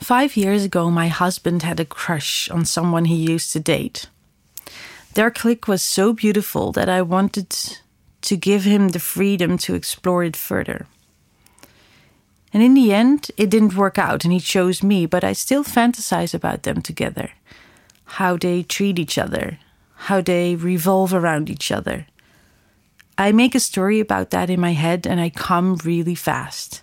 Five years ago, my husband had a crush on someone he used to date. Their click was so beautiful that I wanted to give him the freedom to explore it further. And in the end, it didn't work out and he chose me, but I still fantasize about them together. How they treat each other, how they revolve around each other. I make a story about that in my head and I come really fast.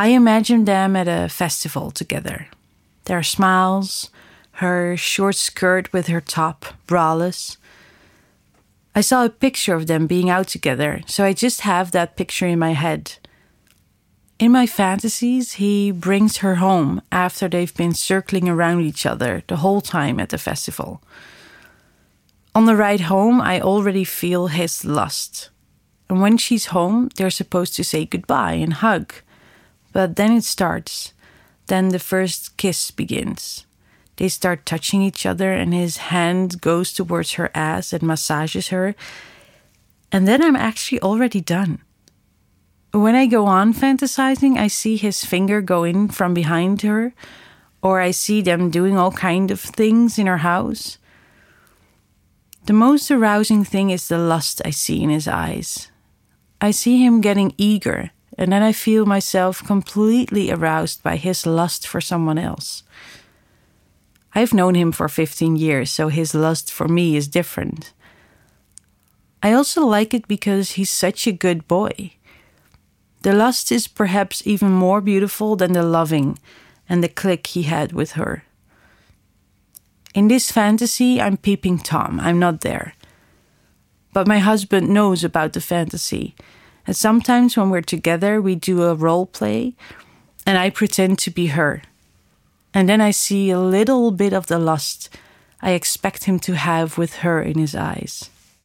I imagine them at a festival together. Their smiles, her short skirt with her top, braless. I saw a picture of them being out together, so I just have that picture in my head. In my fantasies, he brings her home after they've been circling around each other the whole time at the festival. On the ride home, I already feel his lust. And when she's home, they're supposed to say goodbye and hug. But then it starts. Then the first kiss begins. They start touching each other, and his hand goes towards her ass and massages her. And then I'm actually already done. When I go on fantasizing, I see his finger go in from behind her, or I see them doing all kind of things in her house. The most arousing thing is the lust I see in his eyes. I see him getting eager and then I feel myself completely aroused by his lust for someone else. I've known him for 15 years, so his lust for me is different. I also like it because he's such a good boy. The lust is perhaps even more beautiful than the loving and the click he had with her. In this fantasy, I'm peeping Tom, I'm not there. But my husband knows about the fantasy and sometimes when we're together, we do a role play and I pretend to be her. And then I see a little bit of the lust I expect him to have with her in his eyes.